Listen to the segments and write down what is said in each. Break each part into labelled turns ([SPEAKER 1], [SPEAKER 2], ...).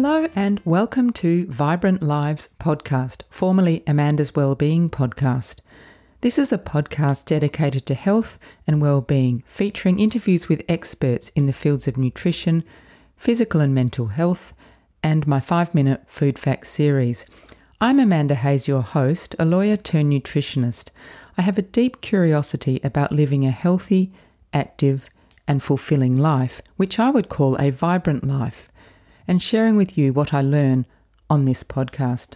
[SPEAKER 1] Hello and welcome to Vibrant Lives podcast, formerly Amanda's Wellbeing podcast. This is a podcast dedicated to health and well-being, featuring interviews with experts in the fields of nutrition, physical and mental health, and my 5-minute food facts series. I'm Amanda Hayes, your host, a lawyer turned nutritionist. I have a deep curiosity about living a healthy, active, and fulfilling life, which I would call a vibrant life, and sharing with you what I learn on this podcast.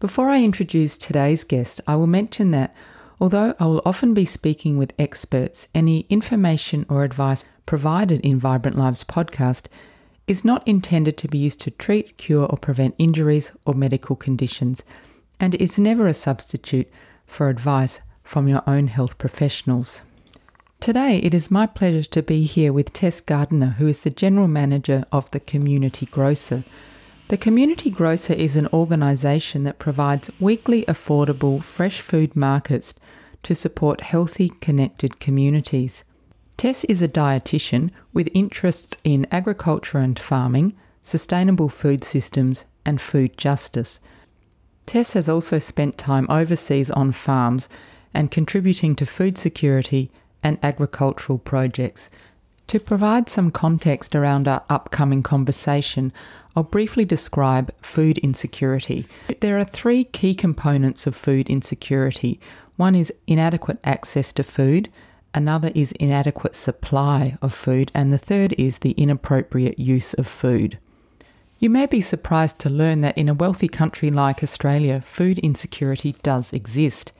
[SPEAKER 1] Before I introduce today's guest, I will mention that although I will often be speaking with experts, any information or advice provided in Vibrant Lives podcast is not intended to be used to treat, cure, or prevent injuries or medical conditions, and is never a substitute for advice from your own health professionals. Today, it is my pleasure to be here with Tess Gardiner, who is the General Manager of the Community Grocer. The Community Grocer is an organisation that provides weekly affordable fresh food markets to support healthy, connected communities. Tess is a dietitian with interests in agriculture and farming, sustainable food systems, and food justice. Tess has also spent time overseas on farms and contributing to food security and agricultural projects. To provide some context around our upcoming conversation, I'll briefly describe food insecurity. There are three key components of food insecurity one is inadequate access to food, another is inadequate supply of food, and the third is the inappropriate use of food. You may be surprised to learn that in a wealthy country like Australia, food insecurity does exist.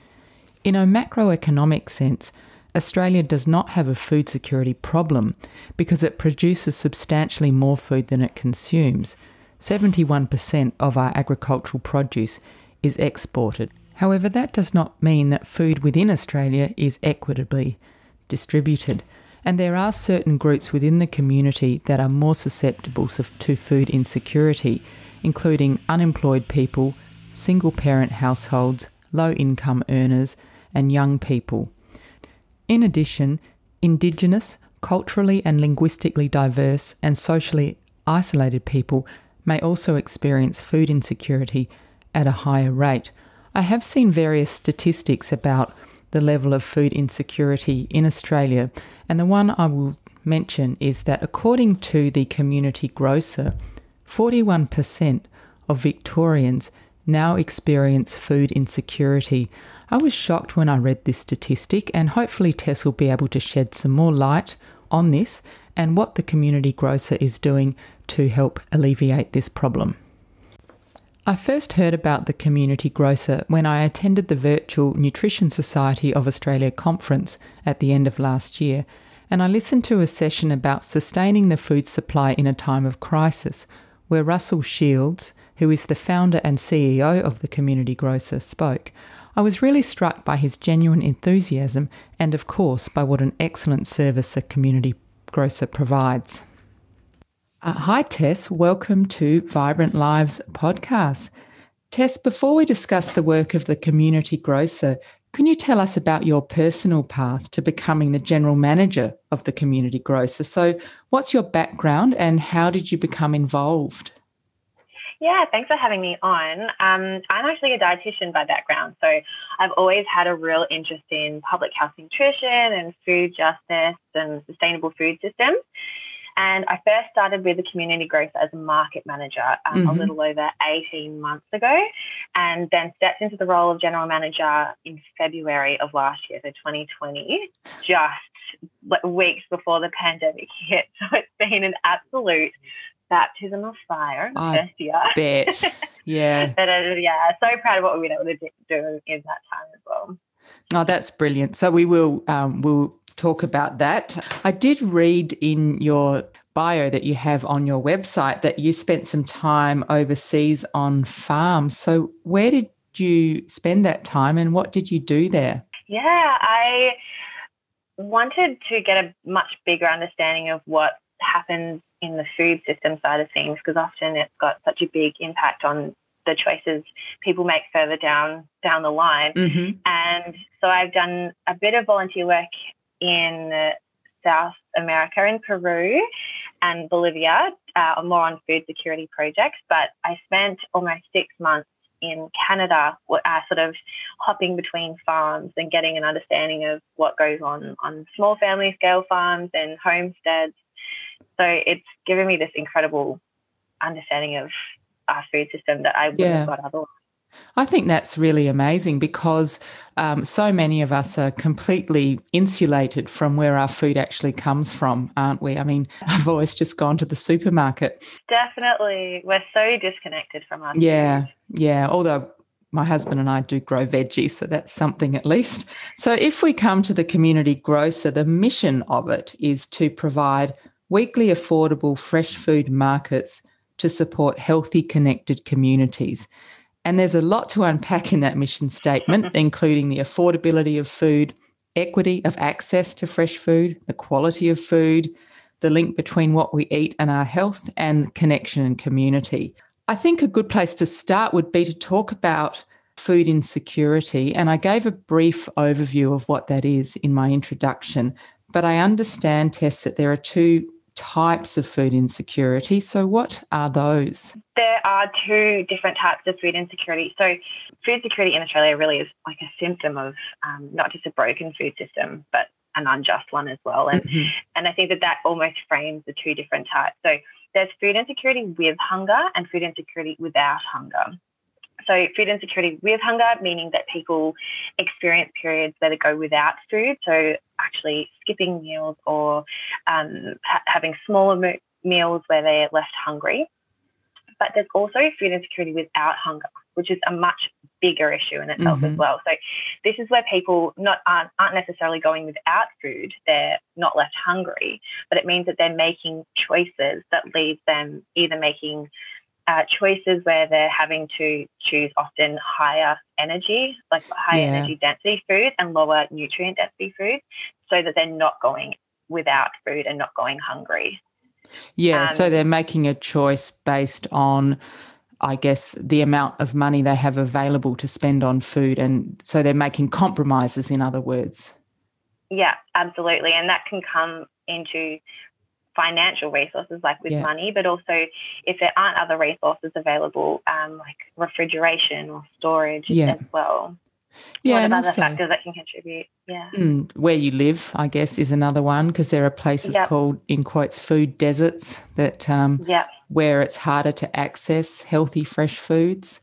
[SPEAKER 1] In a macroeconomic sense, Australia does not have a food security problem because it produces substantially more food than it consumes. 71% of our agricultural produce is exported. However, that does not mean that food within Australia is equitably distributed. And there are certain groups within the community that are more susceptible to food insecurity, including unemployed people, single parent households, low income earners, and young people. In addition, Indigenous, culturally and linguistically diverse, and socially isolated people may also experience food insecurity at a higher rate. I have seen various statistics about the level of food insecurity in Australia. And the one I will mention is that according to the community grocer, 41% of Victorians now experience food insecurity. I was shocked when I read this statistic, and hopefully, Tess will be able to shed some more light on this and what the community grocer is doing to help alleviate this problem. I first heard about the community grocer when I attended the virtual Nutrition Society of Australia conference at the end of last year, and I listened to a session about sustaining the food supply in a time of crisis, where Russell Shields, who is the founder and CEO of the community grocer, spoke. I was really struck by his genuine enthusiasm and, of course, by what an excellent service a community grocer provides. Uh, hi, Tess. Welcome to Vibrant Lives podcast. Tess, before we discuss the work of the community grocer, can you tell us about your personal path to becoming the general manager of the community grocer? So, what's your background and how did you become involved?
[SPEAKER 2] Yeah, thanks for having me on. Um, I'm actually a dietitian by background, so I've always had a real interest in public health nutrition and food justice and sustainable food systems. And I first started with the community grocer as a market manager um, mm-hmm. a little over 18 months ago, and then stepped into the role of general manager in February of last year, so 2020, just weeks before the pandemic hit. So it's been an absolute baptism of fire
[SPEAKER 1] I
[SPEAKER 2] first year.
[SPEAKER 1] Bet. Yeah.
[SPEAKER 2] but uh, yeah, so proud of what we've been able to do in that time as well.
[SPEAKER 1] Oh, that's brilliant. So we will um, we'll talk about that. I did read in your bio that you have on your website that you spent some time overseas on farms. So, where did you spend that time and what did you do there?
[SPEAKER 2] Yeah, I wanted to get a much bigger understanding of what happens in the food system side of things because often it's got such a big impact on the choices people make further down down the line. Mm-hmm. And so I've done a bit of volunteer work in South America, in Peru and Bolivia, uh, more on food security projects, but I spent almost six months in Canada, uh, sort of hopping between farms and getting an understanding of what goes on on small family scale farms and homesteads. So it's given me this incredible understanding of our food system that I wouldn't yeah. have got otherwise.
[SPEAKER 1] I think that's really amazing because um, so many of us are completely insulated from where our food actually comes from, aren't we? I mean, I've always just gone to the supermarket.
[SPEAKER 2] Definitely. We're so disconnected from our
[SPEAKER 1] Yeah,
[SPEAKER 2] food.
[SPEAKER 1] yeah. Although my husband and I do grow veggies, so that's something at least. So if we come to the community grocer, the mission of it is to provide weekly affordable fresh food markets to support healthy, connected communities. And there's a lot to unpack in that mission statement, including the affordability of food, equity of access to fresh food, the quality of food, the link between what we eat and our health, and connection and community. I think a good place to start would be to talk about food insecurity. And I gave a brief overview of what that is in my introduction. But I understand, Tess, that there are two types of food insecurity. So, what are those?
[SPEAKER 2] There are two different types of food insecurity. So, food security in Australia really is like a symptom of um, not just a broken food system, but an unjust one as well. And mm-hmm. and I think that that almost frames the two different types. So, there's food insecurity with hunger and food insecurity without hunger. So, food insecurity with hunger, meaning that people experience periods where they go without food. So, actually skipping meals or um, ha- having smaller mo- meals where they're left hungry. But there's also food insecurity without hunger, which is a much bigger issue in itself mm-hmm. as well. So this is where people not aren't, aren't necessarily going without food; they're not left hungry, but it means that they're making choices that leads them either making uh, choices where they're having to choose often higher energy, like high yeah. energy density foods and lower nutrient density foods, so that they're not going without food and not going hungry.
[SPEAKER 1] Yeah, um, so they're making a choice based on, I guess, the amount of money they have available to spend on food. And so they're making compromises, in other words.
[SPEAKER 2] Yeah, absolutely. And that can come into financial resources like with yeah. money, but also if there aren't other resources available, um, like refrigeration or storage yeah. as well.
[SPEAKER 1] Yeah,
[SPEAKER 2] and other factors that can contribute. Yeah.
[SPEAKER 1] Mm, where you live, I guess, is another one because there are places yep. called, in quotes, food deserts that um,
[SPEAKER 2] yep.
[SPEAKER 1] where it's harder to access healthy, fresh foods.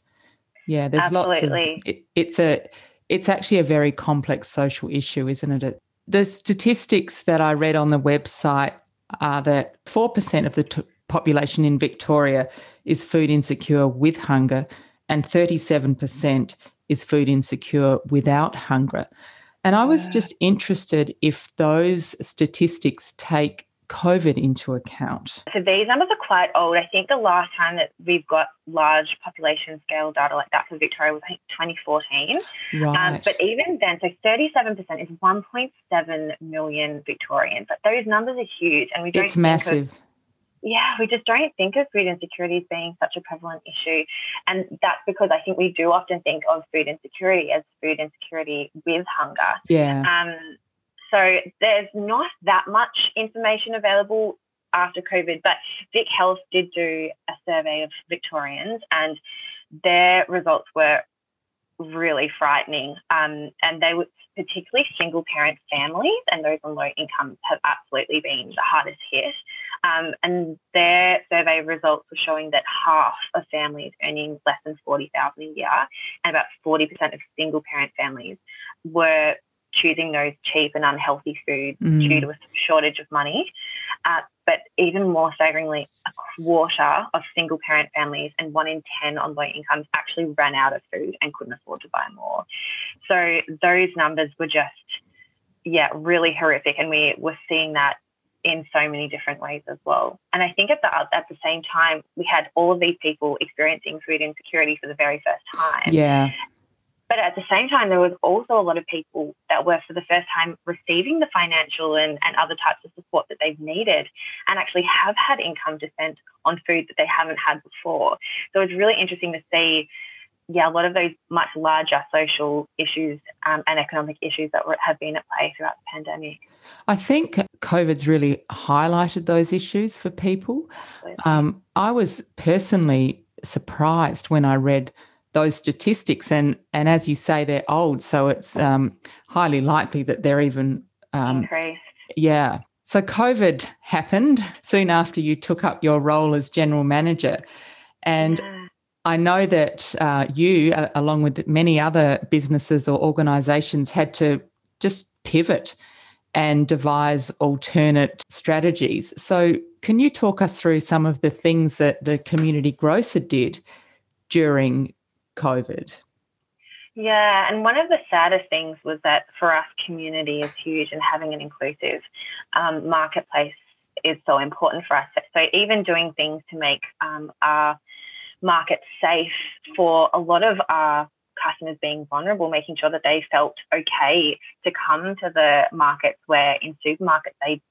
[SPEAKER 1] Yeah, there's
[SPEAKER 2] Absolutely.
[SPEAKER 1] lots of. It, it's a, it's actually a very complex social issue, isn't it? The statistics that I read on the website are that 4% of the t- population in Victoria is food insecure with hunger, and 37% is food insecure without hunger. And I was just interested if those statistics take COVID into account?
[SPEAKER 2] So these numbers are quite old. I think the last time that we've got large population scale data like that for Victoria was I think 2014.
[SPEAKER 1] Right. Um,
[SPEAKER 2] but even then, so 37% is 1.7 million Victorians. But those numbers are huge, and we don't.
[SPEAKER 1] It's massive.
[SPEAKER 2] Of, yeah, we just don't think of food insecurity as being such a prevalent issue. And that's because I think we do often think of food insecurity as food insecurity with hunger.
[SPEAKER 1] Yeah.
[SPEAKER 2] Um, so there's not that much information available after COVID, but Vic Health did do a survey of Victorians and their results were really frightening. Um, and they were particularly single parent families and those on low incomes have absolutely been the hardest hit. Um, and their survey results were showing that half of families earning less than 40,000 a year and about 40% of single parent families were choosing those cheap and unhealthy foods mm. due to a shortage of money. Uh, but even more staggeringly, a quarter of single parent families and one in 10 on low incomes actually ran out of food and couldn't afford to buy more. So those numbers were just, yeah, really horrific. And we were seeing that in so many different ways as well. And I think at the at the same time, we had all of these people experiencing food insecurity for the very first time.
[SPEAKER 1] Yeah.
[SPEAKER 2] But at the same time, there was also a lot of people that were for the first time receiving the financial and, and other types of support that they've needed and actually have had income to spend on food that they haven't had before. So it's really interesting to see, yeah, a lot of those much larger social issues um, and economic issues that were, have been at play throughout the pandemic.
[SPEAKER 1] I think COVID's really highlighted those issues for people. Um, I was personally surprised when I read those statistics, and and as you say, they're old, so it's um, highly likely that they're even
[SPEAKER 2] um, increased.
[SPEAKER 1] Yeah. So COVID happened soon after you took up your role as general manager, and. Yeah. I know that uh, you, uh, along with many other businesses or organisations, had to just pivot and devise alternate strategies. So, can you talk us through some of the things that the community grocer did during COVID?
[SPEAKER 2] Yeah, and one of the saddest things was that for us, community is huge, and having an inclusive um, marketplace is so important for us. So, even doing things to make um, our market safe for a lot of our customers being vulnerable, making sure that they felt okay to come to the markets where in supermarkets they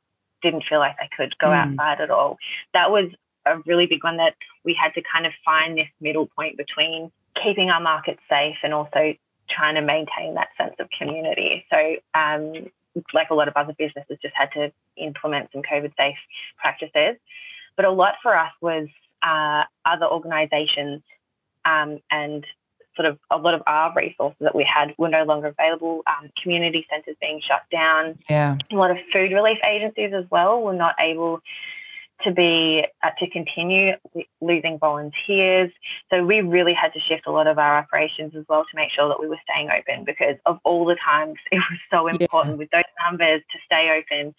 [SPEAKER 2] didn't feel like they could go mm. outside at all. That was a really big one that we had to kind of find this middle point between keeping our markets safe and also trying to maintain that sense of community. So, um, like a lot of other businesses, just had to implement some COVID safe practices. But a lot for us was uh, other organisations um, and sort of a lot of our resources that we had were no longer available. Um, community centres being shut down.
[SPEAKER 1] Yeah.
[SPEAKER 2] A lot of food relief agencies as well were not able to be uh, to continue losing volunteers. So we really had to shift a lot of our operations as well to make sure that we were staying open because of all the times it was so important yeah. with those numbers to stay open.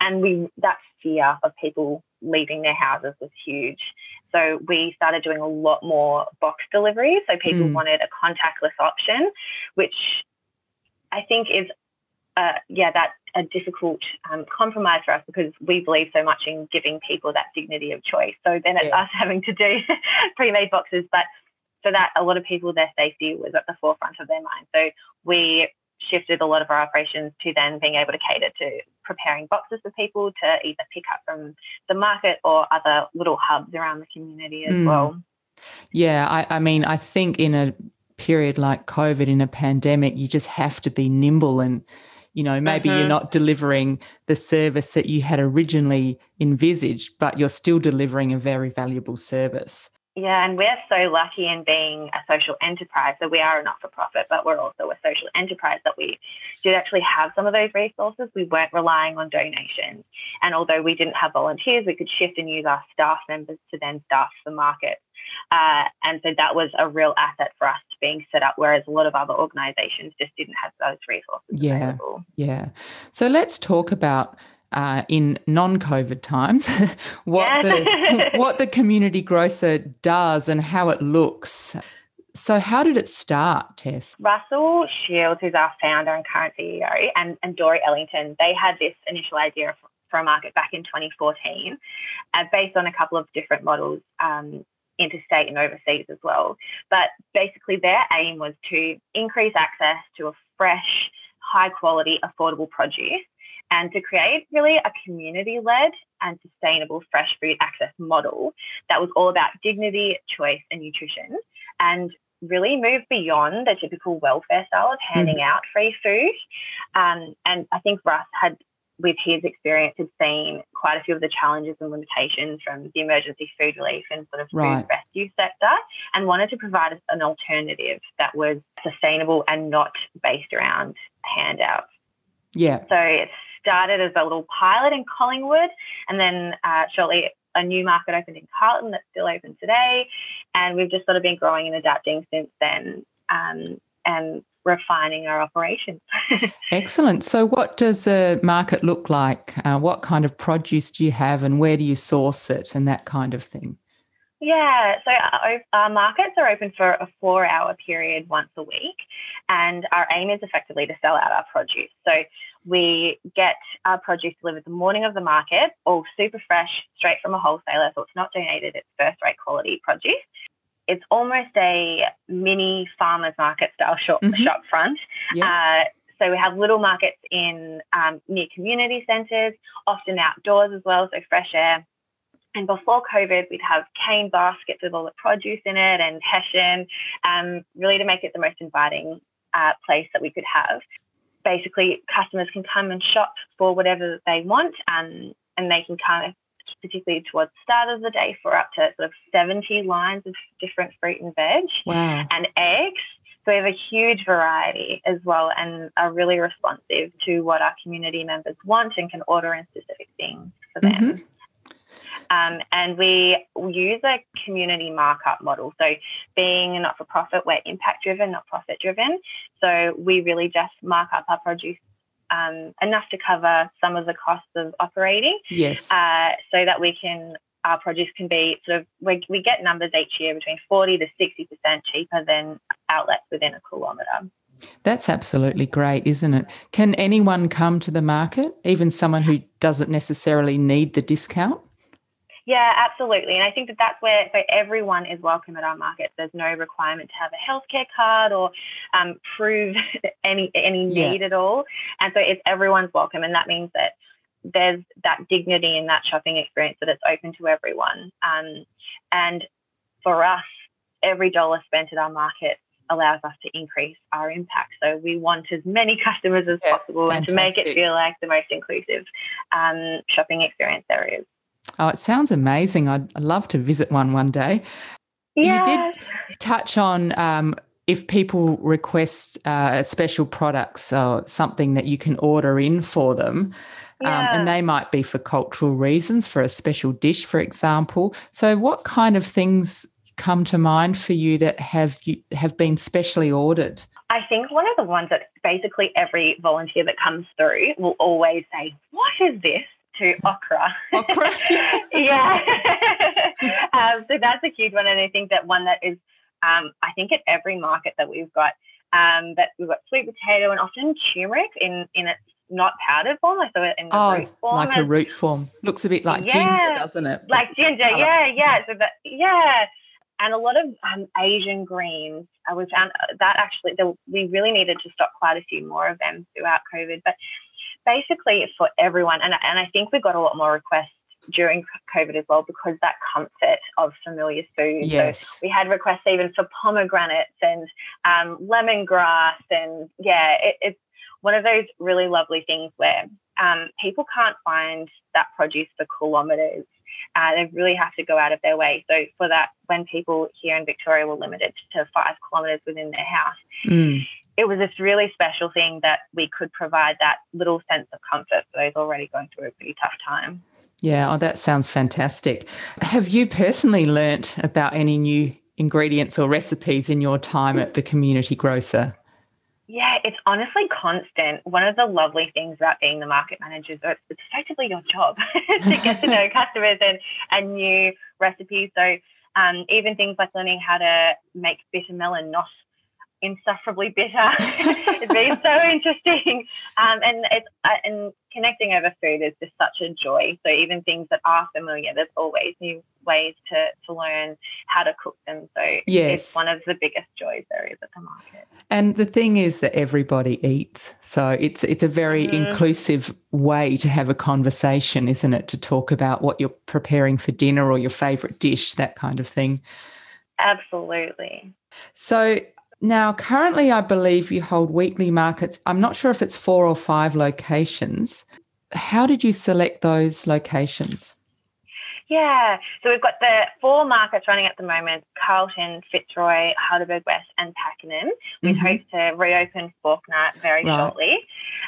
[SPEAKER 2] And we that fear of people leaving their houses was huge. So we started doing a lot more box deliveries. So people mm. wanted a contactless option, which I think is, uh, yeah, that's a difficult um, compromise for us because we believe so much in giving people that dignity of choice. So then it's yeah. us having to do pre-made boxes, but for that, a lot of people, their safety was at the forefront of their mind. So we shifted a lot of our operations to then being able to cater to preparing boxes for people to either pick up from the market or other little hubs around the community as mm. well.
[SPEAKER 1] Yeah, I, I mean, I think in a period like COVID, in a pandemic, you just have to be nimble and you know maybe you're mm-hmm. not delivering the service that you had originally envisaged but you're still delivering a very valuable service
[SPEAKER 2] yeah, and we're so lucky in being a social enterprise. So we are a not for profit, but we're also a social enterprise that we did actually have some of those resources. We weren't relying on donations. And although we didn't have volunteers, we could shift and use our staff members to then staff the market. Uh, and so that was a real asset for us being set up, whereas a lot of other organizations just didn't have those resources
[SPEAKER 1] yeah,
[SPEAKER 2] available.
[SPEAKER 1] Yeah. So let's talk about uh, in non-COVID times, what yeah. the what the community grocer does and how it looks. So, how did it start, Tess?
[SPEAKER 2] Russell Shields, who's our founder and current CEO, and, and Dory Ellington, they had this initial idea for, for a market back in 2014, uh, based on a couple of different models, um, interstate and overseas as well. But basically, their aim was to increase access to a fresh, high quality, affordable produce and to create really a community led and sustainable fresh food access model that was all about dignity, choice, and nutrition, and really move beyond the typical welfare style of handing mm-hmm. out free food. Um, and I think Russ had, with his experience, had seen quite a few of the challenges and limitations from the emergency food relief and sort of right. food rescue sector, and wanted to provide us an alternative that was sustainable and not based around handouts.
[SPEAKER 1] Yeah.
[SPEAKER 2] So it started as a little pilot in Collingwood, and then uh, shortly a new market opened in Carlton that's still open today, and we've just sort of been growing and adapting since then, um, and refining our operations.
[SPEAKER 1] Excellent. So, what does the market look like? Uh, what kind of produce do you have, and where do you source it, and that kind of thing?
[SPEAKER 2] Yeah, so our, our, markets are open for a four hour period once a week, and our aim is effectively to sell out our produce. So we get our produce delivered the morning of the market, all super fresh, straight from a wholesaler, so it's not donated, it's first rate quality produce. It's almost a mini farmers market style shop, mm-hmm. shop front. Yeah. Uh, so we have little markets in um, near community centres, often outdoors as well, so fresh air and before COVID, we'd have cane baskets with all the produce in it and hessian, um, really to make it the most inviting uh, place that we could have. basically customers can come and shop for whatever they want um, and they can kind of particularly towards the start of the day for up to sort of 70 lines of different fruit and veg
[SPEAKER 1] wow.
[SPEAKER 2] and eggs so we have a huge variety as well and are really responsive to what our community members want and can order in specific things for them. Mm-hmm. Um, and we use a community markup model. So, being a not for profit, we're impact driven, not profit driven. So, we really just mark up our produce um, enough to cover some of the costs of operating.
[SPEAKER 1] Yes.
[SPEAKER 2] Uh, so that we can our produce can be sort of we, we get numbers each year between 40 to 60% cheaper than outlets within a kilometre.
[SPEAKER 1] That's absolutely great, isn't it? Can anyone come to the market, even someone who doesn't necessarily need the discount?
[SPEAKER 2] Yeah, absolutely. And I think that that's where so everyone is welcome at our market. There's no requirement to have a healthcare card or um, prove any any need yeah. at all. And so it's everyone's welcome, and that means that there's that dignity in that shopping experience that it's open to everyone. Um, and for us, every dollar spent at our market allows us to increase our impact. So we want as many customers as yeah, possible fantastic. and to make it feel like the most inclusive um, shopping experience there is.
[SPEAKER 1] Oh, it sounds amazing. I'd, love to visit one one day.
[SPEAKER 2] Yeah.
[SPEAKER 1] You did touch on um, if people request uh, special products or something that you can order in for them. Yeah. Um, and they might be for cultural reasons, for a special dish, for example. So, what kind of things come to mind for you that have you have been specially ordered?
[SPEAKER 2] I think one of the ones that basically every volunteer that comes through will always say, "What is this?" To okra.
[SPEAKER 1] Okra,
[SPEAKER 2] yeah. um, so that's a huge one, and I think that one that is, um, I think at every market that we've got, um, that we've got sweet potato and often turmeric in in its not powdered form. I saw it in the
[SPEAKER 1] oh,
[SPEAKER 2] root form.
[SPEAKER 1] like a root form. Looks a bit like yeah, ginger, doesn't it?
[SPEAKER 2] Like ginger, yeah, yeah. So that, yeah. And a lot of um, Asian greens, uh, we found uh, that actually the, we really needed to stock quite a few more of them throughout COVID. But basically, for everyone, and and I think we got a lot more requests during COVID as well because that comfort of familiar food.
[SPEAKER 1] Yes.
[SPEAKER 2] So we had requests even for pomegranates and um, lemongrass, and yeah, it, it's one of those really lovely things where um, people can't find that produce for kilometres. Uh, they really have to go out of their way. So for that, when people here in Victoria were limited to five kilometres within their house,
[SPEAKER 1] mm.
[SPEAKER 2] It was this really special thing that we could provide that little sense of comfort for those already going through a pretty tough time.
[SPEAKER 1] Yeah, oh, that sounds fantastic. Have you personally learnt about any new ingredients or recipes in your time at the community grocer?
[SPEAKER 2] Yeah, it's honestly constant. One of the lovely things about being the market manager is it's effectively your job to get to know customers and, and new recipes. So um, even things like learning how to make bitter melon not insufferably bitter. it's been so interesting, um, and it's uh, and connecting over food is just such a joy. So even things that are familiar, there's always new ways to to learn how to cook them. So
[SPEAKER 1] yes.
[SPEAKER 2] it's one of the biggest joys there is at the market.
[SPEAKER 1] And the thing is that everybody eats, so it's it's a very mm. inclusive way to have a conversation, isn't it? To talk about what you're preparing for dinner or your favourite dish, that kind of thing.
[SPEAKER 2] Absolutely.
[SPEAKER 1] So now, currently, I believe you hold weekly markets. I'm not sure if it's four or five locations. How did you select those locations?
[SPEAKER 2] Yeah, so we've got the four markets running at the moment Carlton, Fitzroy, Heidelberg West, and Pakenham. We mm-hmm. hope to reopen Fawkner very right. shortly.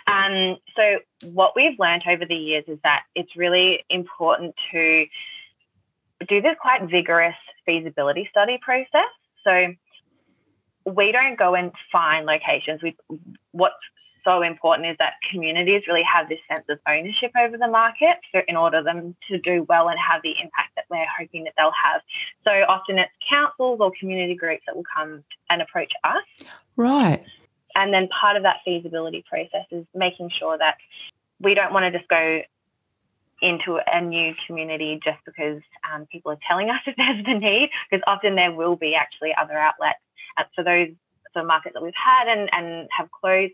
[SPEAKER 2] Um, so, what we've learned over the years is that it's really important to do this quite vigorous feasibility study process. So, we don't go and find locations. We, what's so important is that communities really have this sense of ownership over the market for, in order them to do well and have the impact that we're hoping that they'll have. So often it's councils or community groups that will come and approach us.
[SPEAKER 1] Right.
[SPEAKER 2] And then part of that feasibility process is making sure that we don't want to just go into a new community just because um, people are telling us that there's the need, because often there will be actually other outlets for those sort of markets that we've had and, and have closed,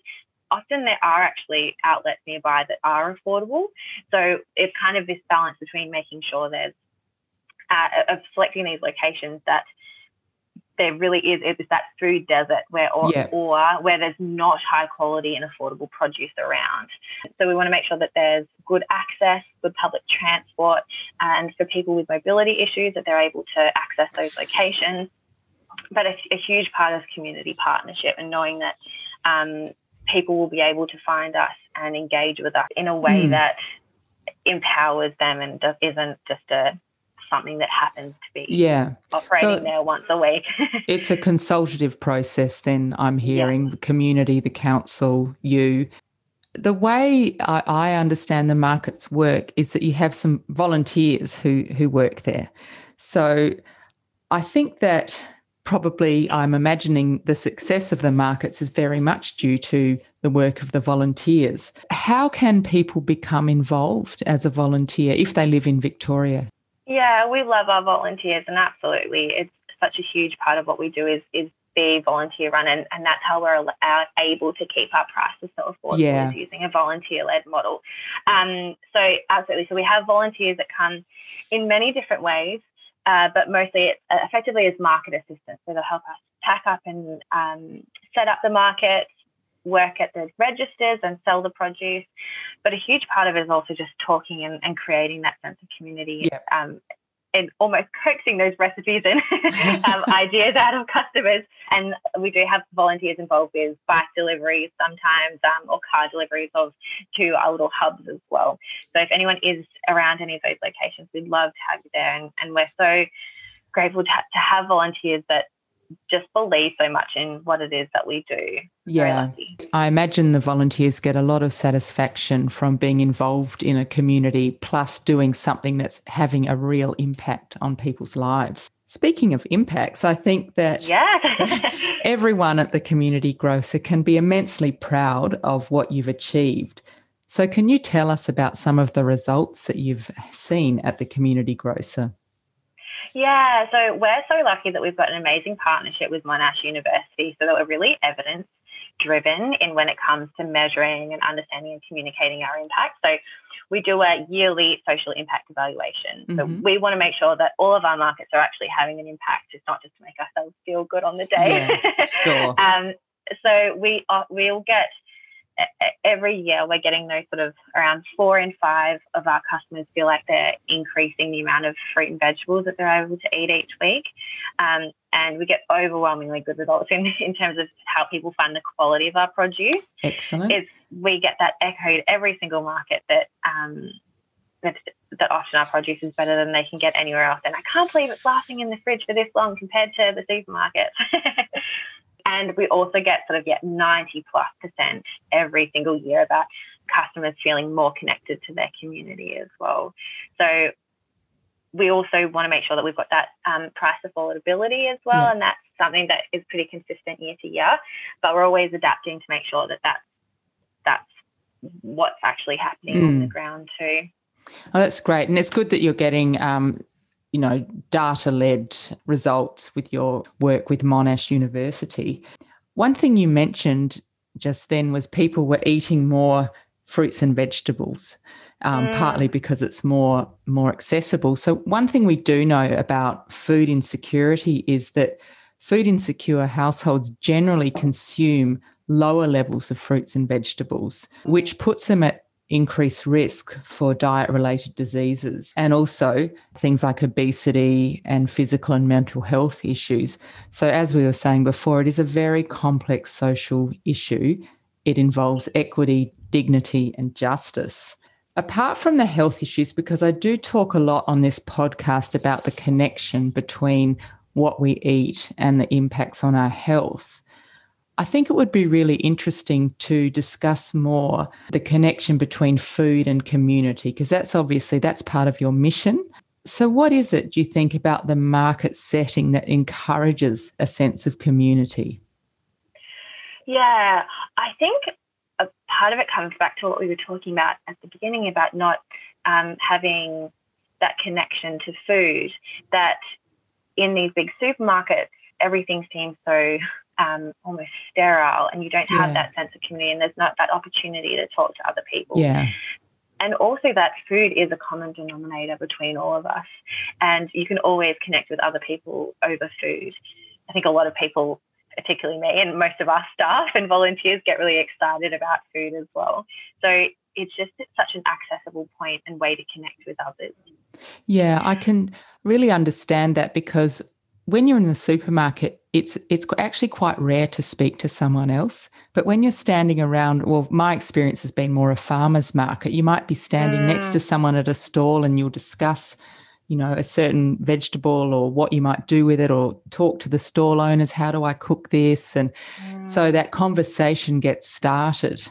[SPEAKER 2] often there are actually outlets nearby that are affordable. So it's kind of this balance between making sure there's uh, of selecting these locations that there really is it's that food desert where or, yeah. or where there's not high quality and affordable produce around. So we want to make sure that there's good access, good public transport, and for people with mobility issues that they're able to access those locations. But a, a huge part of community partnership and knowing that um, people will be able to find us and engage with us in a way mm. that empowers them and isn't just a something that happens to be
[SPEAKER 1] yeah
[SPEAKER 2] operating so there once a week.
[SPEAKER 1] it's a consultative process. Then I'm hearing yeah. the community, the council, you. The way I, I understand the markets work is that you have some volunteers who who work there. So I think that probably I'm imagining the success of the markets is very much due to the work of the volunteers. How can people become involved as a volunteer if they live in Victoria?
[SPEAKER 2] Yeah, we love our volunteers and absolutely it's such a huge part of what we do is is be volunteer run and, and that's how we're able to keep our prices so affordable yeah. using a volunteer led model. Um, so absolutely. So we have volunteers that come in many different ways. Uh, but mostly it effectively is market assistance. So they'll help us pack up and um, set up the market, work at the registers and sell the produce. But a huge part of it is also just talking and, and creating that sense of community. Yep. Um, and almost coaxing those recipes and um, ideas out of customers. And we do have volunteers involved with bike deliveries sometimes um, or car deliveries of to our little hubs as well. So if anyone is around any of those locations, we'd love to have you there. And, and we're so grateful to, to have volunteers that just believe so much in what it is that we do.
[SPEAKER 1] Yeah. I imagine the volunteers get a lot of satisfaction from being involved in a community plus doing something that's having a real impact on people's lives. Speaking of impacts, I think that
[SPEAKER 2] yeah.
[SPEAKER 1] everyone at the community grocer can be immensely proud of what you've achieved. So, can you tell us about some of the results that you've seen at the community grocer?
[SPEAKER 2] Yeah, so we're so lucky that we've got an amazing partnership with Monash University, so that we're really evidence driven in when it comes to measuring and understanding and communicating our impact. So we do a yearly social impact evaluation. So mm-hmm. we want to make sure that all of our markets are actually having an impact. It's not just to make ourselves feel good on the day.
[SPEAKER 1] Yeah, sure.
[SPEAKER 2] um, so we uh, we'll get every year we're getting those sort of around four in five of our customers feel like they're increasing the amount of fruit and vegetables that they're able to eat each week. Um, and we get overwhelmingly good results in, in terms of how people find the quality of our produce.
[SPEAKER 1] Excellent.
[SPEAKER 2] It's, we get that echoed every single market that um, that, that often our produce is better than they can get anywhere else. And I can't believe it's lasting in the fridge for this long compared to the supermarket. And we also get sort of yet 90 plus percent every single year about customers feeling more connected to their community as well. So we also want to make sure that we've got that um, price affordability as well, yeah. and that's something that is pretty consistent year to year. But we're always adapting to make sure that that's that's what's actually happening mm. on the ground too.
[SPEAKER 1] Oh, that's great, and it's good that you're getting um, you know, data led results with your work with Monash University. One thing you mentioned just then was people were eating more fruits and vegetables, um, mm. partly because it's more more accessible. So one thing we do know about food insecurity is that food insecure households generally consume lower levels of fruits and vegetables, which puts them at increased risk for diet related diseases and also things like obesity and physical and mental health issues. So, as we were saying before, it is a very complex social issue. It involves equity, dignity, and justice. Apart from the health issues, because I do talk a lot on this podcast about the connection between what we eat and the impacts on our health. I think it would be really interesting to discuss more the connection between food and community because that's obviously that's part of your mission. So what is it do you think about the market setting that encourages a sense of community?
[SPEAKER 2] Yeah, I think a part of it comes back to what we were talking about at the beginning about not um, having that connection to food that in these big supermarkets everything seems so um, almost sterile and you don't have yeah. that sense of community and there's not that opportunity to talk to other people.
[SPEAKER 1] Yeah.
[SPEAKER 2] And also that food is a common denominator between all of us and you can always connect with other people over food. I think a lot of people, particularly me and most of our staff and volunteers, get really excited about food as well. So it's just it's such an accessible point and way to connect with others.
[SPEAKER 1] Yeah, I can really understand that because when you're in the supermarket, it's it's actually quite rare to speak to someone else. But when you're standing around, well, my experience has been more a farmer's market. You might be standing mm. next to mm. someone at a stall and you'll discuss, you know, a certain vegetable or what you might do with it, or talk to the stall owners, how do I cook this? And mm. so that conversation gets started.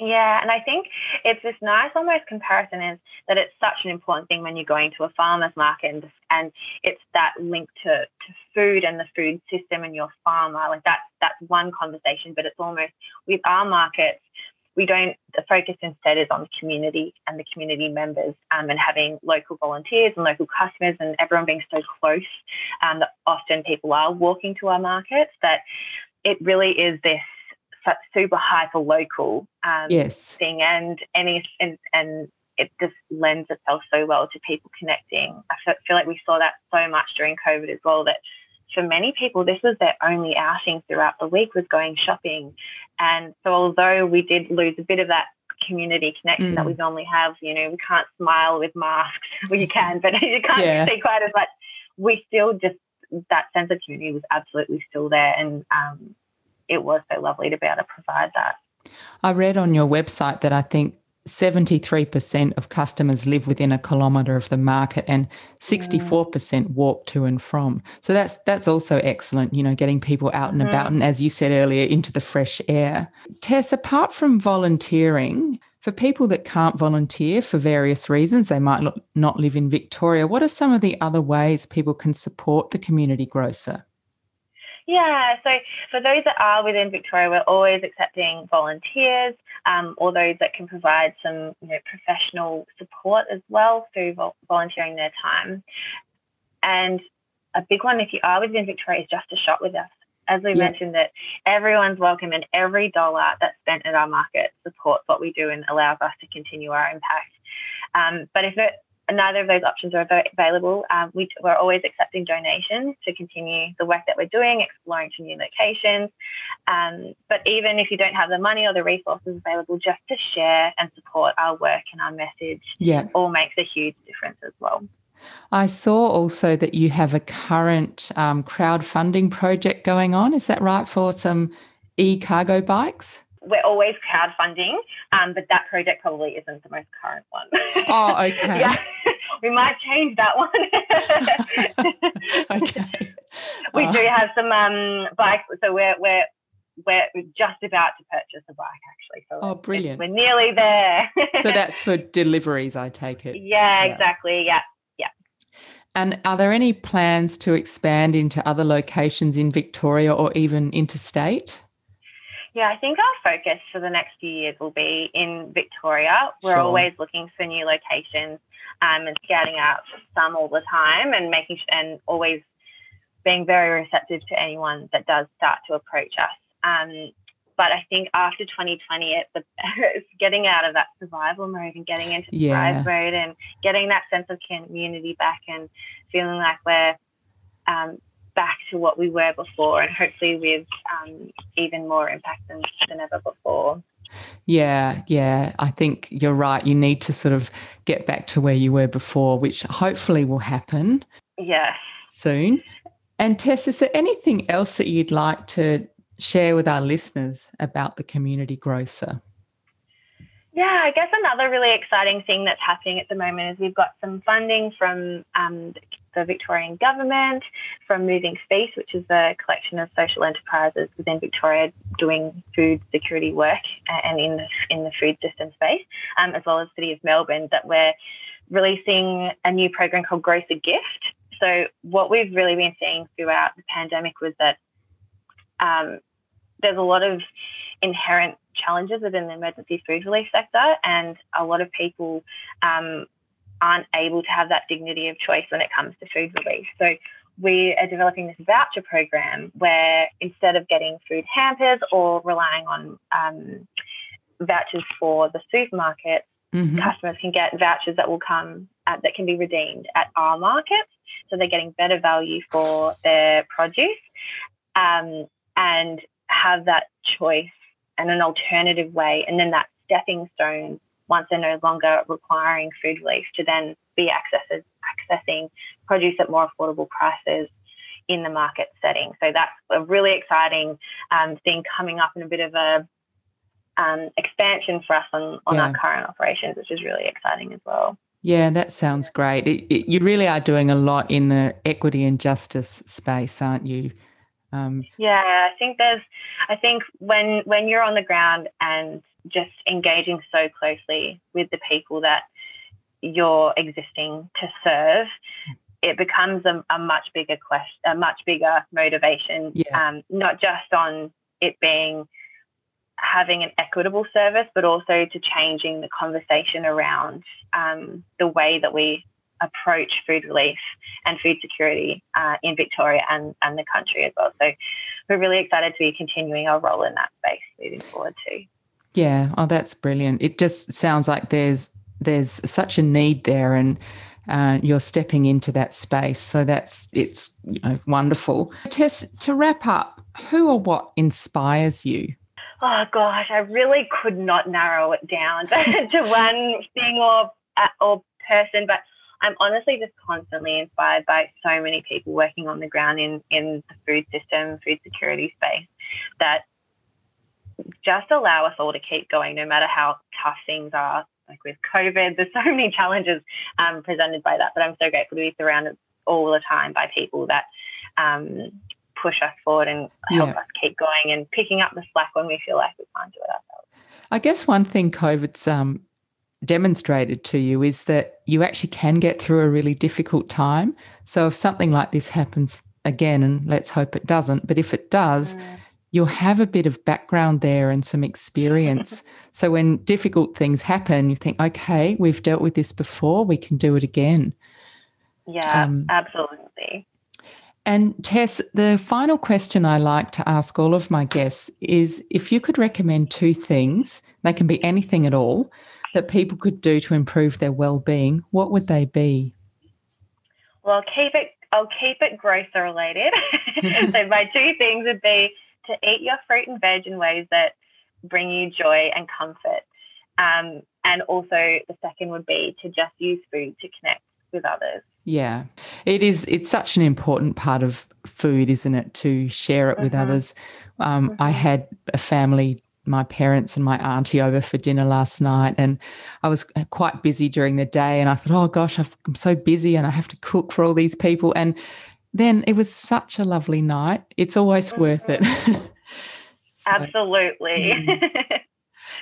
[SPEAKER 2] Yeah, and I think it's this nice almost comparison is that it's such an important thing when you're going to a farmer's market and, and it's that link to, to food and the food system and your farmer. Like that's that's one conversation, but it's almost with our markets, we don't the focus instead is on the community and the community members um, and having local volunteers and local customers and everyone being so close um, that often people are walking to our markets that it really is this super hyper local um,
[SPEAKER 1] yes.
[SPEAKER 2] thing, and any and, and it just lends itself so well to people connecting. I feel, feel like we saw that so much during COVID as well. That for many people, this was their only outing throughout the week was going shopping, and so although we did lose a bit of that community connection mm. that we normally have, you know, we can't smile with masks. well, you can, but you can't yeah. see quite as much. We still just that sense of community was absolutely still there, and um, it was so lovely to be able to provide that.
[SPEAKER 1] I read on your website that I think 73% of customers live within a kilometre of the market and 64% mm. walk to and from. So that's that's also excellent, you know, getting people out and about mm. and as you said earlier into the fresh air. Tess, apart from volunteering, for people that can't volunteer for various reasons, they might not live in Victoria, what are some of the other ways people can support the community grocer?
[SPEAKER 2] Yeah, so for those that are within Victoria, we're always accepting volunteers um, or those that can provide some you know, professional support as well through volunteering their time. And a big one, if you are within Victoria, is just to shop with us. As we yeah. mentioned, that everyone's welcome and every dollar that's spent at our market supports what we do and allows us to continue our impact. Um, but if it, neither of those options are available. Um, we, are always accepting donations to continue the work that we're doing, exploring to new locations. Um, but even if you don't have the money or the resources available, just to share and support our work and our message
[SPEAKER 1] yeah.
[SPEAKER 2] all makes a huge difference as well.
[SPEAKER 1] I saw also that you have a current um, crowdfunding project going on. Is that right for some e cargo bikes?
[SPEAKER 2] we're always crowdfunding, um, but that project probably isn't the most current one.
[SPEAKER 1] Oh, okay.
[SPEAKER 2] yeah, we might change that
[SPEAKER 1] one. okay.
[SPEAKER 2] We do have some um, bikes, so we're we're we're just about to purchase a bike actually. So
[SPEAKER 1] oh, brilliant!
[SPEAKER 2] We're nearly there.
[SPEAKER 1] so that's for deliveries, I take it.
[SPEAKER 2] Yeah, yeah, exactly. Yeah, yeah.
[SPEAKER 1] And are there any plans to expand into other locations in Victoria or even interstate?
[SPEAKER 2] Yeah, I think our focus for the next few years will be in Victoria. We're sure. always looking for new locations um, and scouting out some all the time and making and always being very receptive to anyone that does start to approach us. Um, but I think after 2020, it's, the, it's getting out of that survival mode and getting into yeah. thrive mode and getting that sense of community back and feeling like we're um, back to what we were before and hopefully with um, even more impact than, than ever before.
[SPEAKER 1] Yeah, yeah. I think you're right. You need to sort of get back to where you were before, which hopefully will happen.
[SPEAKER 2] Yeah.
[SPEAKER 1] Soon. And Tess, is there anything else that you'd like to share with our listeners about the community grocer?
[SPEAKER 2] Yeah, I guess another really exciting thing that's happening at the moment is we've got some funding from um, the Victorian Government, from Moving Feast, which is a collection of social enterprises within Victoria doing food security work and in the, in the food system space, um, as well as City of Melbourne, that we're releasing a new program called Grocer Gift. So what we've really been seeing throughout the pandemic was that um, there's a lot of inherent challenges within the emergency food relief sector, and a lot of people um, aren't able to have that dignity of choice when it comes to food relief. So we are developing this voucher program where instead of getting food hampers or relying on um, vouchers for the supermarket, mm-hmm. customers can get vouchers that will come at, that can be redeemed at our markets. So they're getting better value for their produce um, and have that choice and an alternative way, and then that stepping stone once they're no longer requiring food relief to then be accessed, accessing produce at more affordable prices in the market setting. So that's a really exciting um, thing coming up in a bit of a um, expansion for us on, on yeah. our current operations, which is really exciting as well.
[SPEAKER 1] Yeah, that sounds great. It, it, you really are doing a lot in the equity and justice space, aren't you?
[SPEAKER 2] Um, yeah, I think there's, I think when when you're on the ground and just engaging so closely with the people that you're existing to serve, it becomes a, a much bigger question, a much bigger motivation. Yeah. Um, not just on it being having an equitable service, but also to changing the conversation around um, the way that we approach food relief and food security uh, in Victoria and, and the country as well. So we're really excited to be continuing our role in that space moving forward too.
[SPEAKER 1] Yeah, oh, that's brilliant. It just sounds like there's there's such a need there, and uh, you're stepping into that space. So that's it's you know, wonderful. Tess, to wrap up, who or what inspires you?
[SPEAKER 2] Oh gosh, I really could not narrow it down to one thing or uh, or person, but I'm honestly just constantly inspired by so many people working on the ground in in the food system, food security space that just allow us all to keep going, no matter how tough things are. Like with COVID, there's so many challenges um, presented by that, but I'm so grateful to be surrounded all the time by people that um, push us forward and help yeah. us keep going and picking up the slack when we feel like we can't do it ourselves.
[SPEAKER 1] I guess one thing COVID's um, demonstrated to you is that you actually can get through a really difficult time. So if something like this happens again, and let's hope it doesn't, but if it does, mm you'll have a bit of background there and some experience. so when difficult things happen, you think, okay, we've dealt with this before, we can do it again.
[SPEAKER 2] Yeah, um, absolutely.
[SPEAKER 1] And Tess, the final question I like to ask all of my guests is if you could recommend two things, they can be anything at all, that people could do to improve their well-being, what would they be?
[SPEAKER 2] Well, keep it I'll keep it grocer related. so my two things would be to eat your fruit and veg in ways that bring you joy and comfort. Um, and also, the second would be to just use food to connect with others.
[SPEAKER 1] Yeah, it is. It's such an important part of food, isn't it? To share it mm-hmm. with others. Um, mm-hmm. I had a family, my parents and my auntie over for dinner last night, and I was quite busy during the day. And I thought, oh gosh, I'm so busy, and I have to cook for all these people. And then it was such a lovely night. It's always mm-hmm. worth it. so,
[SPEAKER 2] Absolutely. Mm.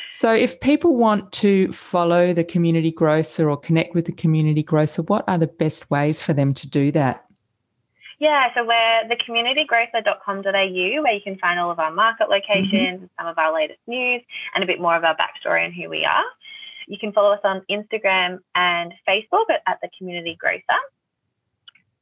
[SPEAKER 1] so, if people want to follow the community grocer or connect with the community grocer, what are the best ways for them to do that?
[SPEAKER 2] Yeah, so we're the communitygrocer.com.au where you can find all of our market locations, mm-hmm. some of our latest news, and a bit more of our backstory and who we are. You can follow us on Instagram and Facebook at, at the Community Grocer.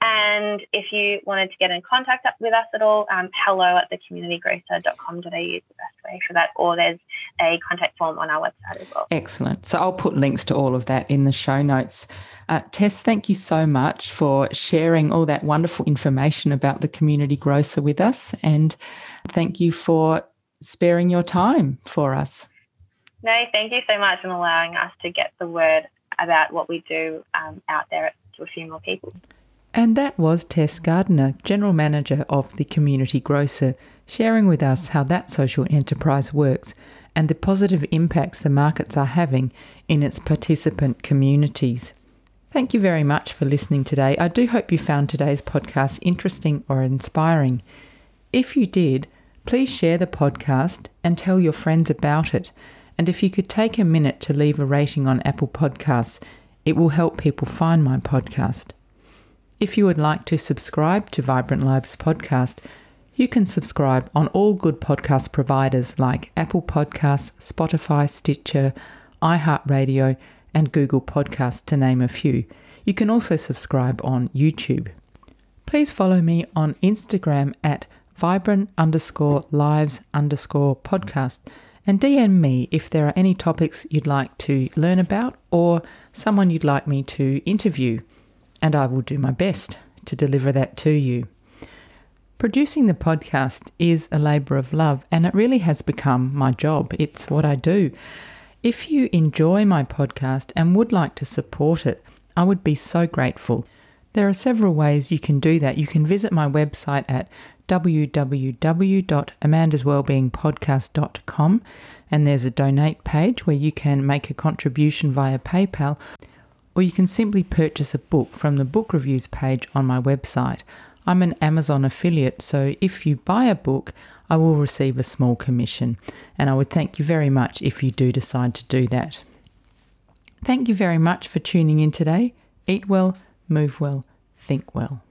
[SPEAKER 2] And if you wanted to get in contact with us at all, um, hello at thecommunitygrocer.com.au is the best way for that. Or there's a contact form on our website as well.
[SPEAKER 1] Excellent. So I'll put links to all of that in the show notes. Uh, Tess, thank you so much for sharing all that wonderful information about the community grocer with us. And thank you for sparing your time for us.
[SPEAKER 2] No, thank you so much for allowing us to get the word about what we do um, out there to a few more people.
[SPEAKER 1] And that was Tess Gardiner, General Manager of the Community Grocer, sharing with us how that social enterprise works and the positive impacts the markets are having in its participant communities. Thank you very much for listening today. I do hope you found today's podcast interesting or inspiring. If you did, please share the podcast and tell your friends about it. And if you could take a minute to leave a rating on Apple Podcasts, it will help people find my podcast. If you would like to subscribe to Vibrant Lives podcast, you can subscribe on all good podcast providers like Apple Podcasts, Spotify, Stitcher, iHeartRadio, and Google Podcasts, to name a few. You can also subscribe on YouTube. Please follow me on Instagram at vibrant underscore lives underscore podcast and DM me if there are any topics you'd like to learn about or someone you'd like me to interview and I will do my best to deliver that to you. Producing the podcast is a labour of love and it really has become my job. It's what I do. If you enjoy my podcast and would like to support it, I would be so grateful. There are several ways you can do that. You can visit my website at www.amandaswellbeingpodcast.com and there's a donate page where you can make a contribution via PayPal or you can simply purchase a book from the book reviews page on my website. I'm an Amazon affiliate, so if you buy a book, I will receive a small commission, and I would thank you very much if you do decide to do that. Thank you very much for tuning in today. Eat well, move well, think well.